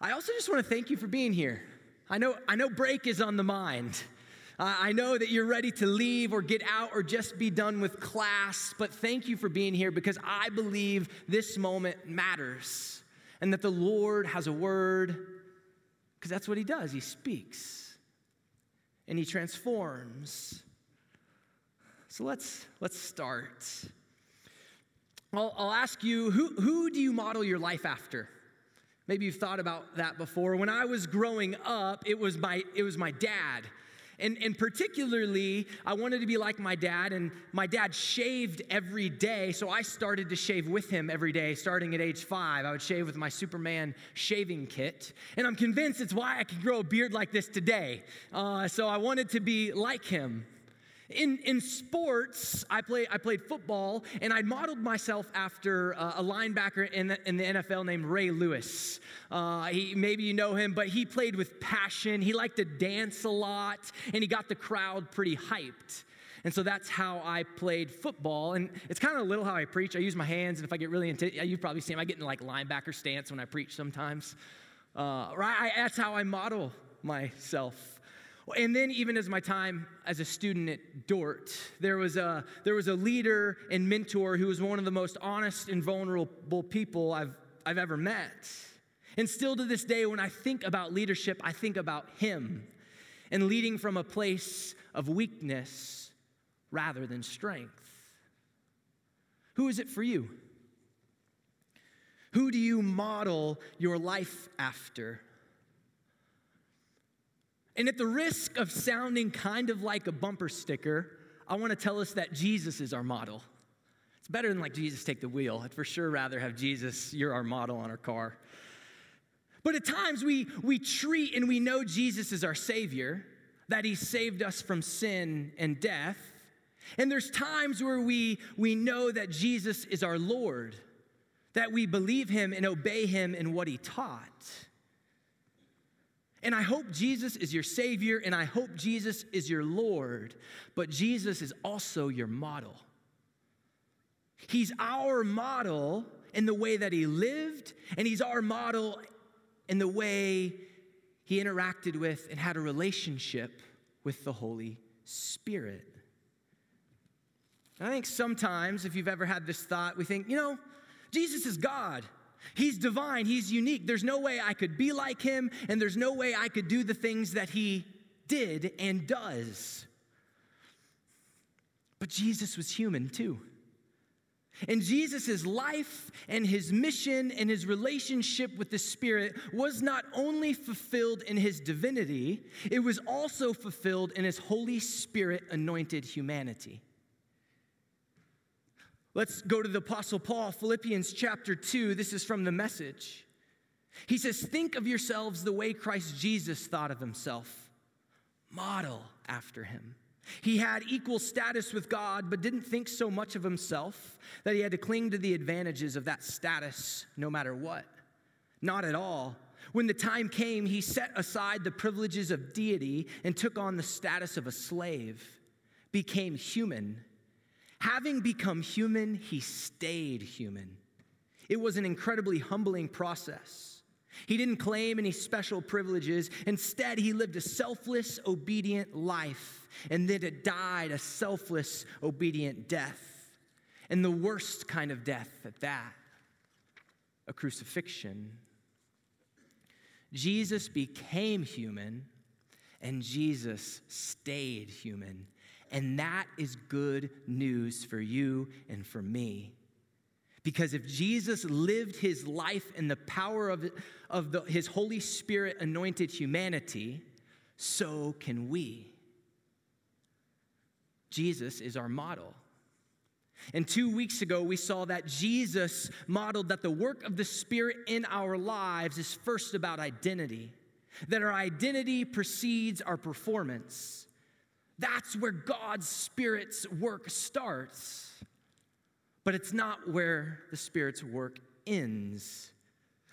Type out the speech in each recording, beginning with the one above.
I also just want to thank you for being here. I know, I know break is on the mind. I know that you're ready to leave or get out or just be done with class, but thank you for being here because I believe this moment matters and that the Lord has a word because that's what He does. He speaks and He transforms. So let's, let's start. I'll, I'll ask you who, who do you model your life after? Maybe you've thought about that before. When I was growing up, it was my, it was my dad. And, and particularly, I wanted to be like my dad, and my dad shaved every day, so I started to shave with him every day, starting at age five. I would shave with my Superman shaving kit, and I'm convinced it's why I can grow a beard like this today. Uh, so I wanted to be like him. In, in sports, I, play, I played football, and I modeled myself after uh, a linebacker in the, in the NFL named Ray Lewis. Uh, he, maybe you know him, but he played with passion. He liked to dance a lot, and he got the crowd pretty hyped. And so that's how I played football. And it's kind of a little how I preach. I use my hands, and if I get really into you've probably seen I get in like linebacker stance when I preach sometimes. Uh, right? I, that's how I model myself. And then, even as my time as a student at Dordt, there was a, there was a leader and mentor who was one of the most honest and vulnerable people I've, I've ever met. And still to this day, when I think about leadership, I think about him and leading from a place of weakness rather than strength. Who is it for you? Who do you model your life after? And at the risk of sounding kind of like a bumper sticker, I want to tell us that Jesus is our model. It's better than like Jesus take the wheel. I'd for sure rather have Jesus, you're our model on our car. But at times we, we treat and we know Jesus is our Savior, that He saved us from sin and death. And there's times where we, we know that Jesus is our Lord, that we believe Him and obey Him in what He taught. And I hope Jesus is your Savior and I hope Jesus is your Lord, but Jesus is also your model. He's our model in the way that He lived, and He's our model in the way He interacted with and had a relationship with the Holy Spirit. I think sometimes, if you've ever had this thought, we think, you know, Jesus is God. He's divine, He's unique. There's no way I could be like Him, and there's no way I could do the things that He did and does. But Jesus was human too. And Jesus' life and his mission and his relationship with the Spirit was not only fulfilled in his divinity, it was also fulfilled in his Holy Spirit anointed humanity. Let's go to the Apostle Paul, Philippians chapter 2. This is from the message. He says, Think of yourselves the way Christ Jesus thought of himself, model after him. He had equal status with God, but didn't think so much of himself that he had to cling to the advantages of that status no matter what. Not at all. When the time came, he set aside the privileges of deity and took on the status of a slave, became human Having become human, he stayed human. It was an incredibly humbling process. He didn't claim any special privileges. Instead, he lived a selfless, obedient life and then it died a selfless, obedient death. And the worst kind of death at that a crucifixion. Jesus became human and Jesus stayed human and that is good news for you and for me. Because if Jesus lived his life in the power of, of the, his Holy Spirit anointed humanity, so can we. Jesus is our model. And two weeks ago, we saw that Jesus modeled that the work of the Spirit in our lives is first about identity, that our identity precedes our performance. That's where God's Spirit's work starts. But it's not where the Spirit's work ends.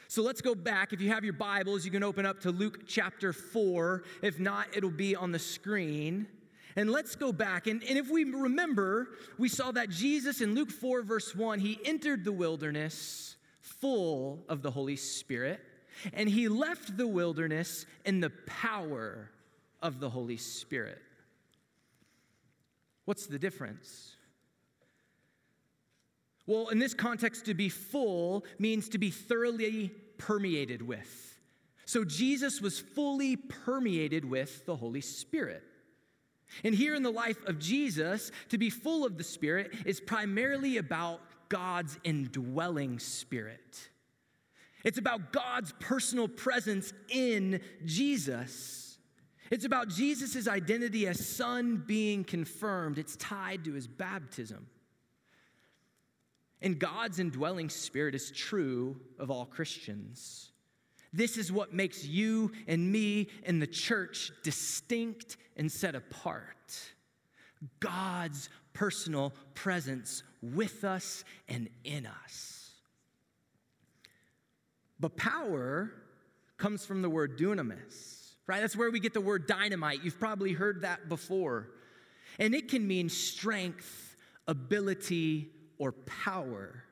So let's go back. If you have your Bibles, you can open up to Luke chapter 4. If not, it'll be on the screen. And let's go back. And, and if we remember, we saw that Jesus in Luke 4, verse 1, he entered the wilderness full of the Holy Spirit. and he left the wilderness in the power of the Holy Spirit. What's the difference? Well, in this context, to be full means to be thoroughly permeated with. So Jesus was fully permeated with the Holy Spirit. And here in the life of Jesus, to be full of the Spirit is primarily about God's indwelling Spirit. It's about God's personal presence in Jesus. It's about Jesus' identity as Son being confirmed. It's tied to his baptism. And God's indwelling spirit is true of all Christians. This is what makes you and me and the church distinct and set apart. God's personal presence with us and in us. But power comes from the word dunamis, right? That's where we get the word dynamite. You've probably heard that before. And it can mean strength, ability, or power.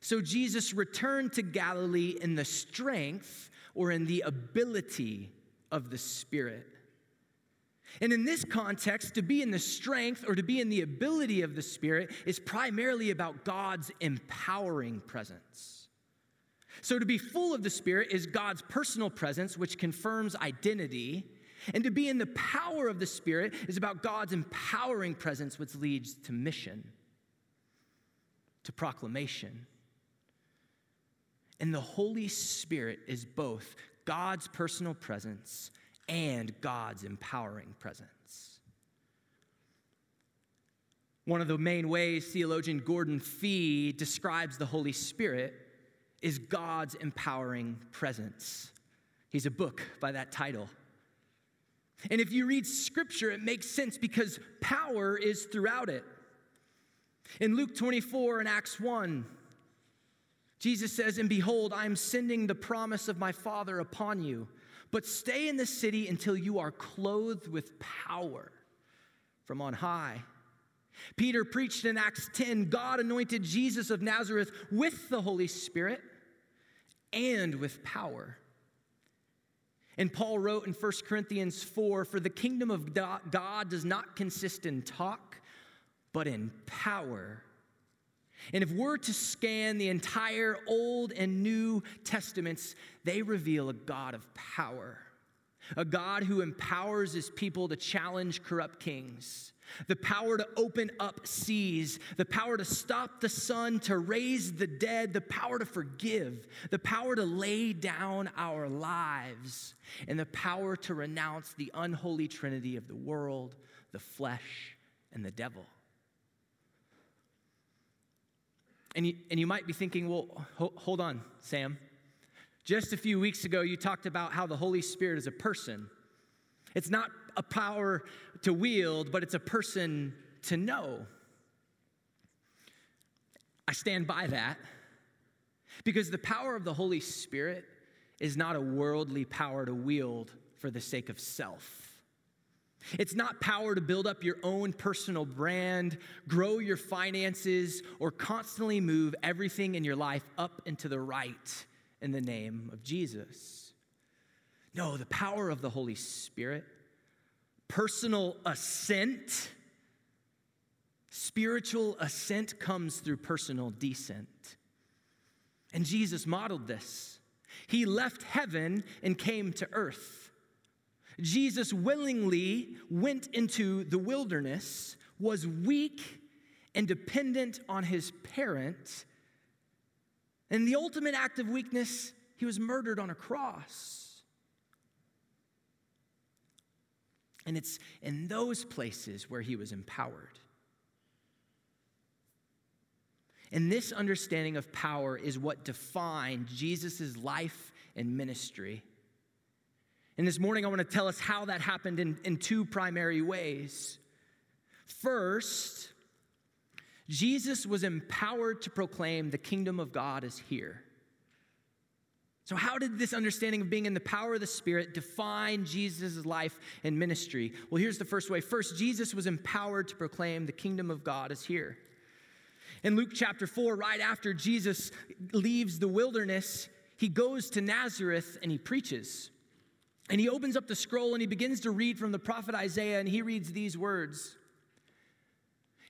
So Jesus returned to Galilee in the strength or in the ability of the Spirit. And in this context, to be in the strength or to be in the ability of the Spirit is primarily about God's empowering presence. So to be full of the Spirit is God's personal presence, which confirms identity. And to be in the power of the Spirit is about God's empowering presence, which leads to mission, to proclamation. And the Holy Spirit is both God's personal presence and God's empowering presence. One of the main ways theologian Gordon Fee describes the Holy Spirit is God's empowering presence. He's a book by that title. And if you read scripture, it makes sense because power is throughout it. In Luke 24 and Acts 1, Jesus says, And behold, I am sending the promise of my Father upon you but stay in the city until you are clothed with power from on high. Peter preached in Acts 10 God anointed Jesus of Nazareth with the Holy Spirit and with power. And Paul wrote in 1 Corinthians 4 For the kingdom of God does not consist in talk, but in power and if we're to scan the entire Old and New Testaments, they reveal a God of power, a God who empowers his people to challenge corrupt kings, the power to open up seas, the power to stop the sun, to raise the dead, the power to forgive, the power to lay down our lives, and the power to renounce the unholy trinity of the world, the flesh, and the devil. And you, and you might be thinking, well, ho- hold on, Sam. Just a few weeks ago, you talked about how the Holy Spirit is a person. It's not a power to wield, but it's a person to know. I stand by that because the power of the Holy Spirit is not a worldly power to wield for the sake of self. It's not power to build up your own personal brand, grow your finances, or constantly move everything in your life up and to the right in the name of Jesus. No, the power of the Holy Spirit, personal ascent, spiritual ascent comes through personal descent. And Jesus modeled this. He left heaven and came to earth. Jesus willingly went into the wilderness, was weak and dependent on his parent. And the ultimate act of weakness, he was murdered on a cross. And it's in those places where he was empowered. And this understanding of power is what defined Jesus' life and ministry. And this morning, I want to tell us how that happened in, in two primary ways. First, Jesus was empowered to proclaim the kingdom of God is here. So, how did this understanding of being in the power of the Spirit define Jesus' life and ministry? Well, here's the first way. First, Jesus was empowered to proclaim the kingdom of God is here. In Luke chapter 4, right after Jesus leaves the wilderness, he goes to Nazareth and he preaches. And he opens up the scroll and he begins to read from the prophet Isaiah, and he reads these words.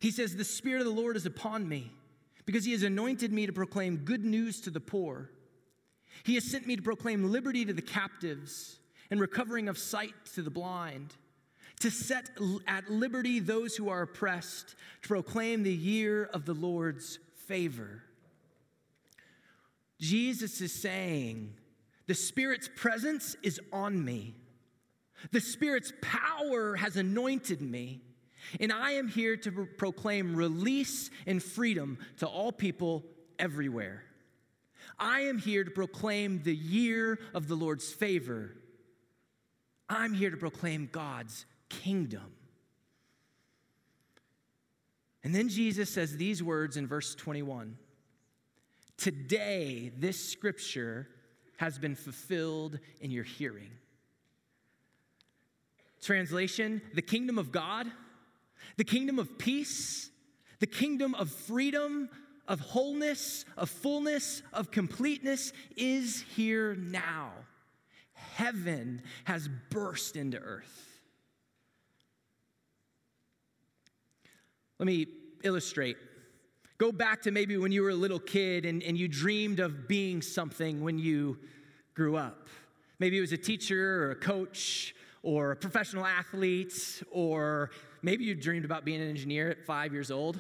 He says, The Spirit of the Lord is upon me, because he has anointed me to proclaim good news to the poor. He has sent me to proclaim liberty to the captives and recovering of sight to the blind, to set at liberty those who are oppressed, to proclaim the year of the Lord's favor. Jesus is saying, The Spirit's presence is on me. The Spirit's power has anointed me, and I am here to proclaim release and freedom to all people everywhere. I am here to proclaim the year of the Lord's favor. I'm here to proclaim God's kingdom. And then Jesus says these words in verse 21 Today, this scripture has been fulfilled in your hearing. Translation The kingdom of God, the kingdom of peace, the kingdom of freedom, of wholeness, of fullness, of completeness is here now. Heaven has burst into earth. Let me illustrate. Go back to maybe when you were a little kid and, and you dreamed of being something when you grew up. Maybe it was a teacher or a coach or a professional athlete, or maybe you dreamed about being an engineer at five years old.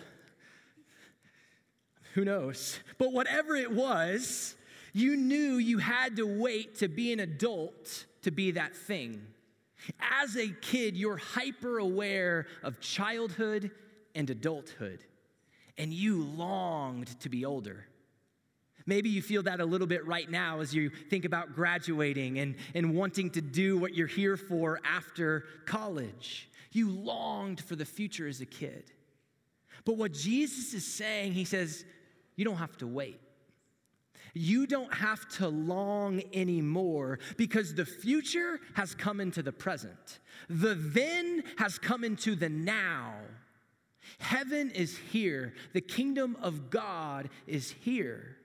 Who knows? But whatever it was, you knew you had to wait to be an adult to be that thing. As a kid, you're hyper aware of childhood and adulthood, and you longed to be older. Maybe you feel that a little bit right now as you think about graduating and, and wanting to do what you're here for after college. You longed for the future as a kid. But what Jesus is saying, he says, you don't have to wait. You don't have to long anymore because the future has come into the present. The then has come into the now. Heaven is here. The kingdom of God is here.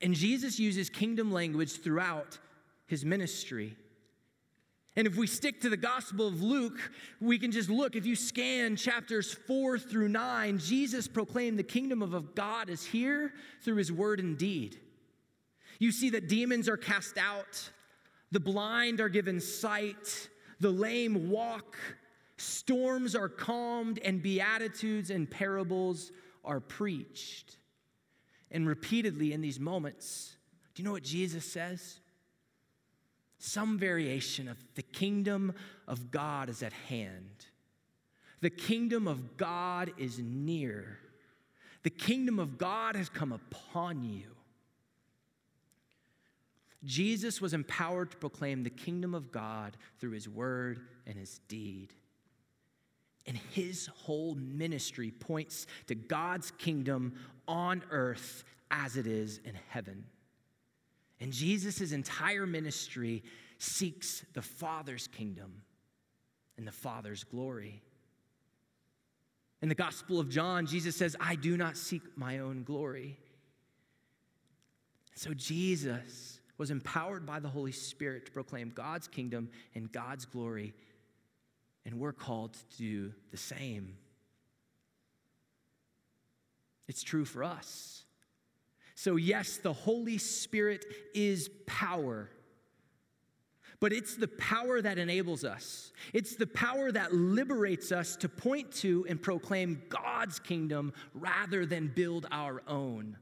And Jesus uses kingdom language throughout his ministry. And if we stick to the Gospel of Luke, we can just look. If you scan chapters four through nine, Jesus proclaimed the kingdom of God is here through his word and deed. You see that demons are cast out, the blind are given sight, the lame walk, storms are calmed, and beatitudes and parables are preached. And repeatedly in these moments, do you know what Jesus says? Some variation of the kingdom of God is at hand. The kingdom of God is near. The kingdom of God has come upon you. Jesus was empowered to proclaim the kingdom of God through his word and his deed. And his whole ministry points to God's kingdom on earth as it is in heaven. And Jesus' entire ministry seeks the Father's kingdom and the Father's glory. In the Gospel of John, Jesus says, I do not seek my own glory. So Jesus was empowered by the Holy Spirit to proclaim God's kingdom and God's glory, and we're called to do the same. It's true for us. So, yes, the Holy Spirit is power. But it's the power that enables us. It's the power that liberates us to point to and proclaim God's kingdom rather than build our own.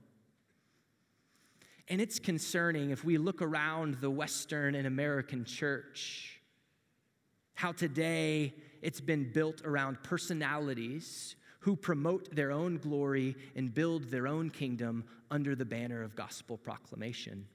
And it's concerning if we look around the Western and American church, how today it's been built around personalities who promote their own glory and build their own kingdom under the banner of gospel proclamation.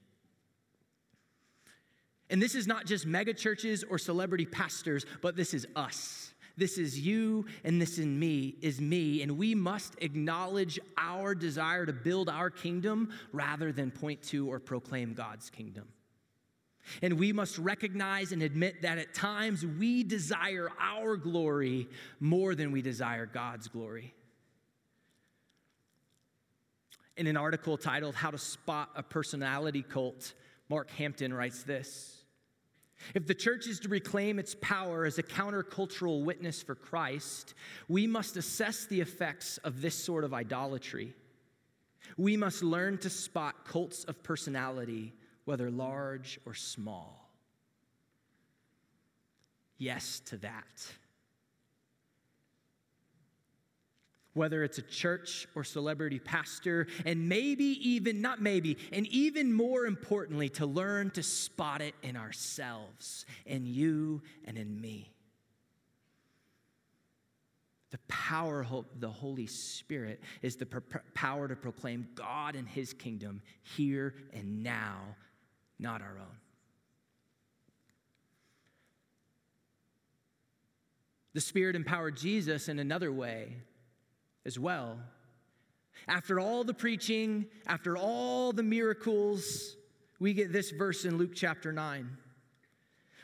And this is not just megachurches or celebrity pastors, but this is us. This is you and this is me, is me, and we must acknowledge our desire to build our kingdom rather than point to or proclaim God's kingdom. And we must recognize and admit that at times we desire our glory more than we desire God's glory. In an article titled How to Spot a Personality Cult, Mark Hampton writes this If the church is to reclaim its power as a countercultural witness for Christ, we must assess the effects of this sort of idolatry. We must learn to spot cults of personality, whether large or small. Yes to that. whether it's a church or celebrity pastor, and maybe even, not maybe, and even more importantly, to learn to spot it in ourselves, in you and in me. The power of the Holy Spirit is the power to proclaim God and His kingdom here and now, not our own. The Spirit empowered Jesus in another way as well. After all the preaching, after all the miracles, we get this verse in Luke chapter 9.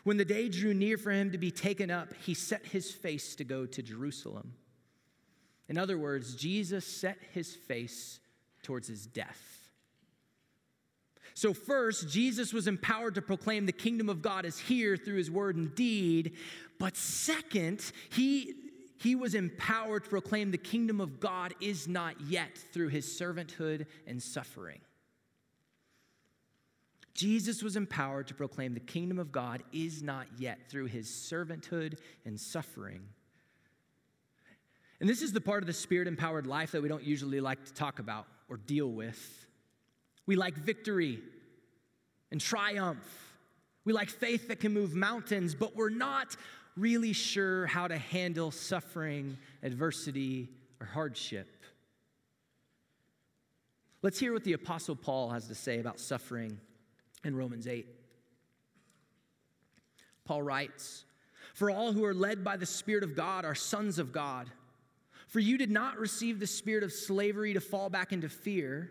When the day drew near for him to be taken up, he set his face to go to Jerusalem. In other words, Jesus set his face towards his death. So, first, Jesus was empowered to proclaim the kingdom of God is here through his word and deed. But second, he he was empowered to proclaim the kingdom of God is not yet through his servanthood and suffering. Jesus was empowered to proclaim the kingdom of God is not yet through his servanthood and suffering. And this is the part of the spirit empowered life that we don't usually like to talk about or deal with. We like victory and triumph. We like faith that can move mountains, but we're not really sure how to handle suffering, adversity, or hardship. Let's hear what the Apostle Paul has to say about suffering in Romans 8. Paul writes, For all who are led by the Spirit of God are sons of God. For you did not receive the spirit of slavery to fall back into fear,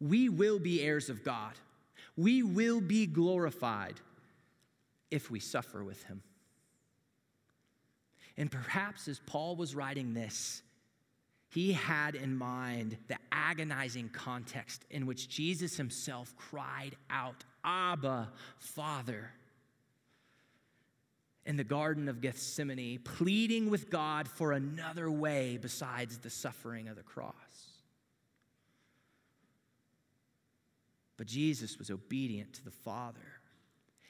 We will be heirs of God. We will be glorified if we suffer with Him. And perhaps as Paul was writing this, he had in mind the agonizing context in which Jesus himself cried out, Abba, Father, in the Garden of Gethsemane, pleading with God for another way besides the suffering of the cross. But Jesus was obedient to the Father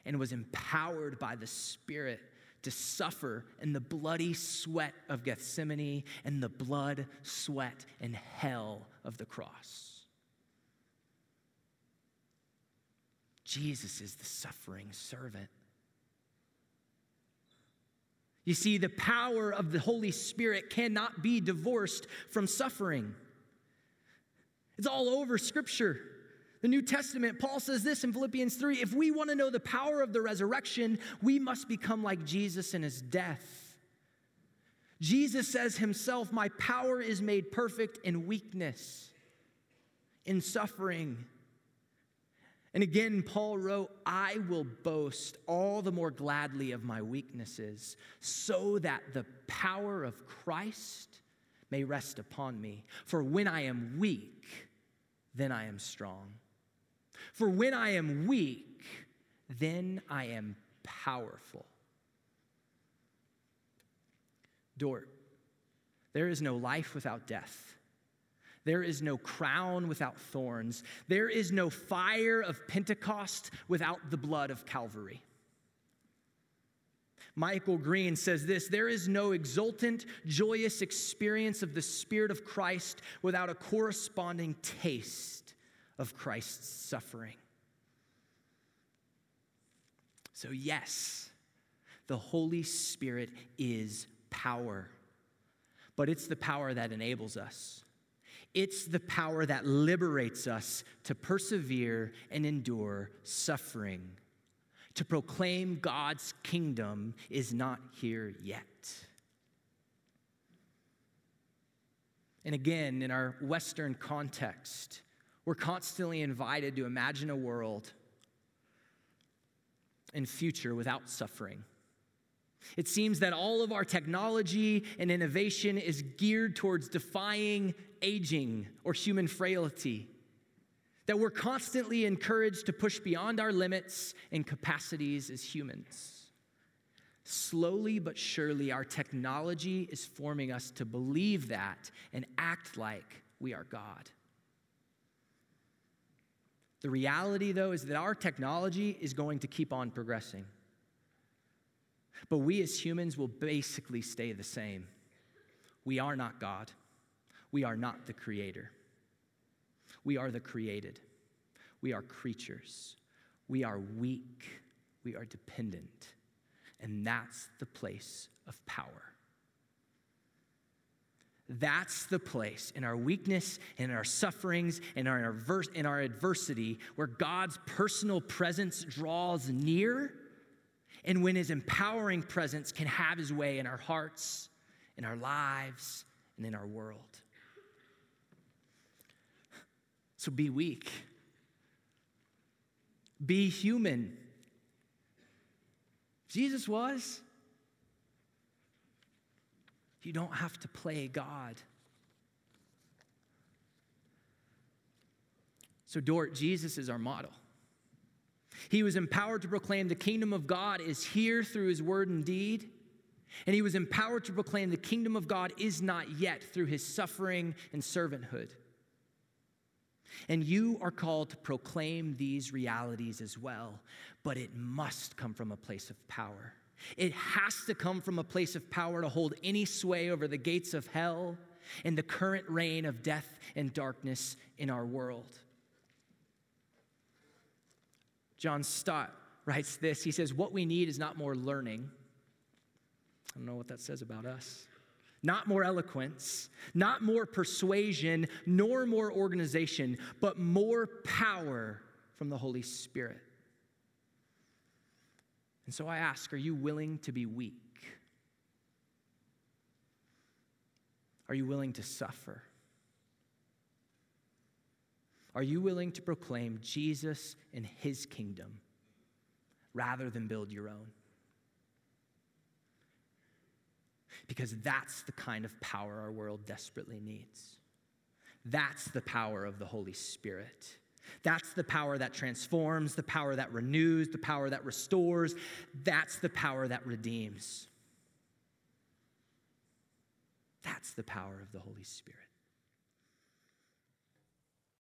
and was empowered by the Spirit to suffer in the bloody sweat of Gethsemane and the blood, sweat, and hell of the cross. Jesus is the suffering servant. You see, the power of the Holy Spirit cannot be divorced from suffering. It's all over Scripture the New Testament, Paul says this in Philippians 3 if we want to know the power of the resurrection, we must become like Jesus in his death. Jesus says himself, My power is made perfect in weakness, in suffering. And again, Paul wrote, I will boast all the more gladly of my weaknesses, so that the power of Christ may rest upon me. For when I am weak, then I am strong. For when I am weak, then I am powerful. Dordt, there is no life without death. There is no crown without thorns. There is no fire of Pentecost without the blood of Calvary. Michael Green says this There is no exultant, joyous experience of the Spirit of Christ without a corresponding taste of Christ's suffering. So, yes, the Holy Spirit is power, but it's the power that enables us. It's the power that liberates us to persevere and endure suffering, to proclaim God's kingdom is not here yet. And again, in our Western context, we're constantly invited to imagine a world and future without suffering. It seems that all of our technology and innovation is geared towards defying aging or human frailty. That we're constantly encouraged to push beyond our limits and capacities as humans. Slowly but surely, our technology is forming us to believe that and act like we are God. The reality, though, is that our technology is going to keep on progressing. But we as humans will basically stay the same. We are not God. We are not the creator. We are the created. We are creatures. We are weak. We are dependent. And that's the place of power. That's the place in our weakness, in our sufferings, in our, in our adversity, where God's personal presence draws near and when his empowering presence can have his way in our hearts, in our lives, and in our world. So be weak, be human. Jesus was. You don't have to play God. So, Dordt, Jesus is our model. He was empowered to proclaim the kingdom of God is here through his word and deed. And he was empowered to proclaim the kingdom of God is not yet through his suffering and servanthood. And you are called to proclaim these realities as well, but it must come from a place of power. It has to come from a place of power to hold any sway over the gates of hell and the current reign of death and darkness in our world. John Stott writes this He says, What we need is not more learning. I don't know what that says about us. Not more eloquence, not more persuasion, nor more organization, but more power from the Holy Spirit. And so I ask, are you willing to be weak? Are you willing to suffer? Are you willing to proclaim Jesus and his kingdom rather than build your own? Because that's the kind of power our world desperately needs. That's the power of the Holy Spirit. That's the power that transforms, the power that renews, the power that restores. That's the power that redeems. That's the power of the Holy Spirit.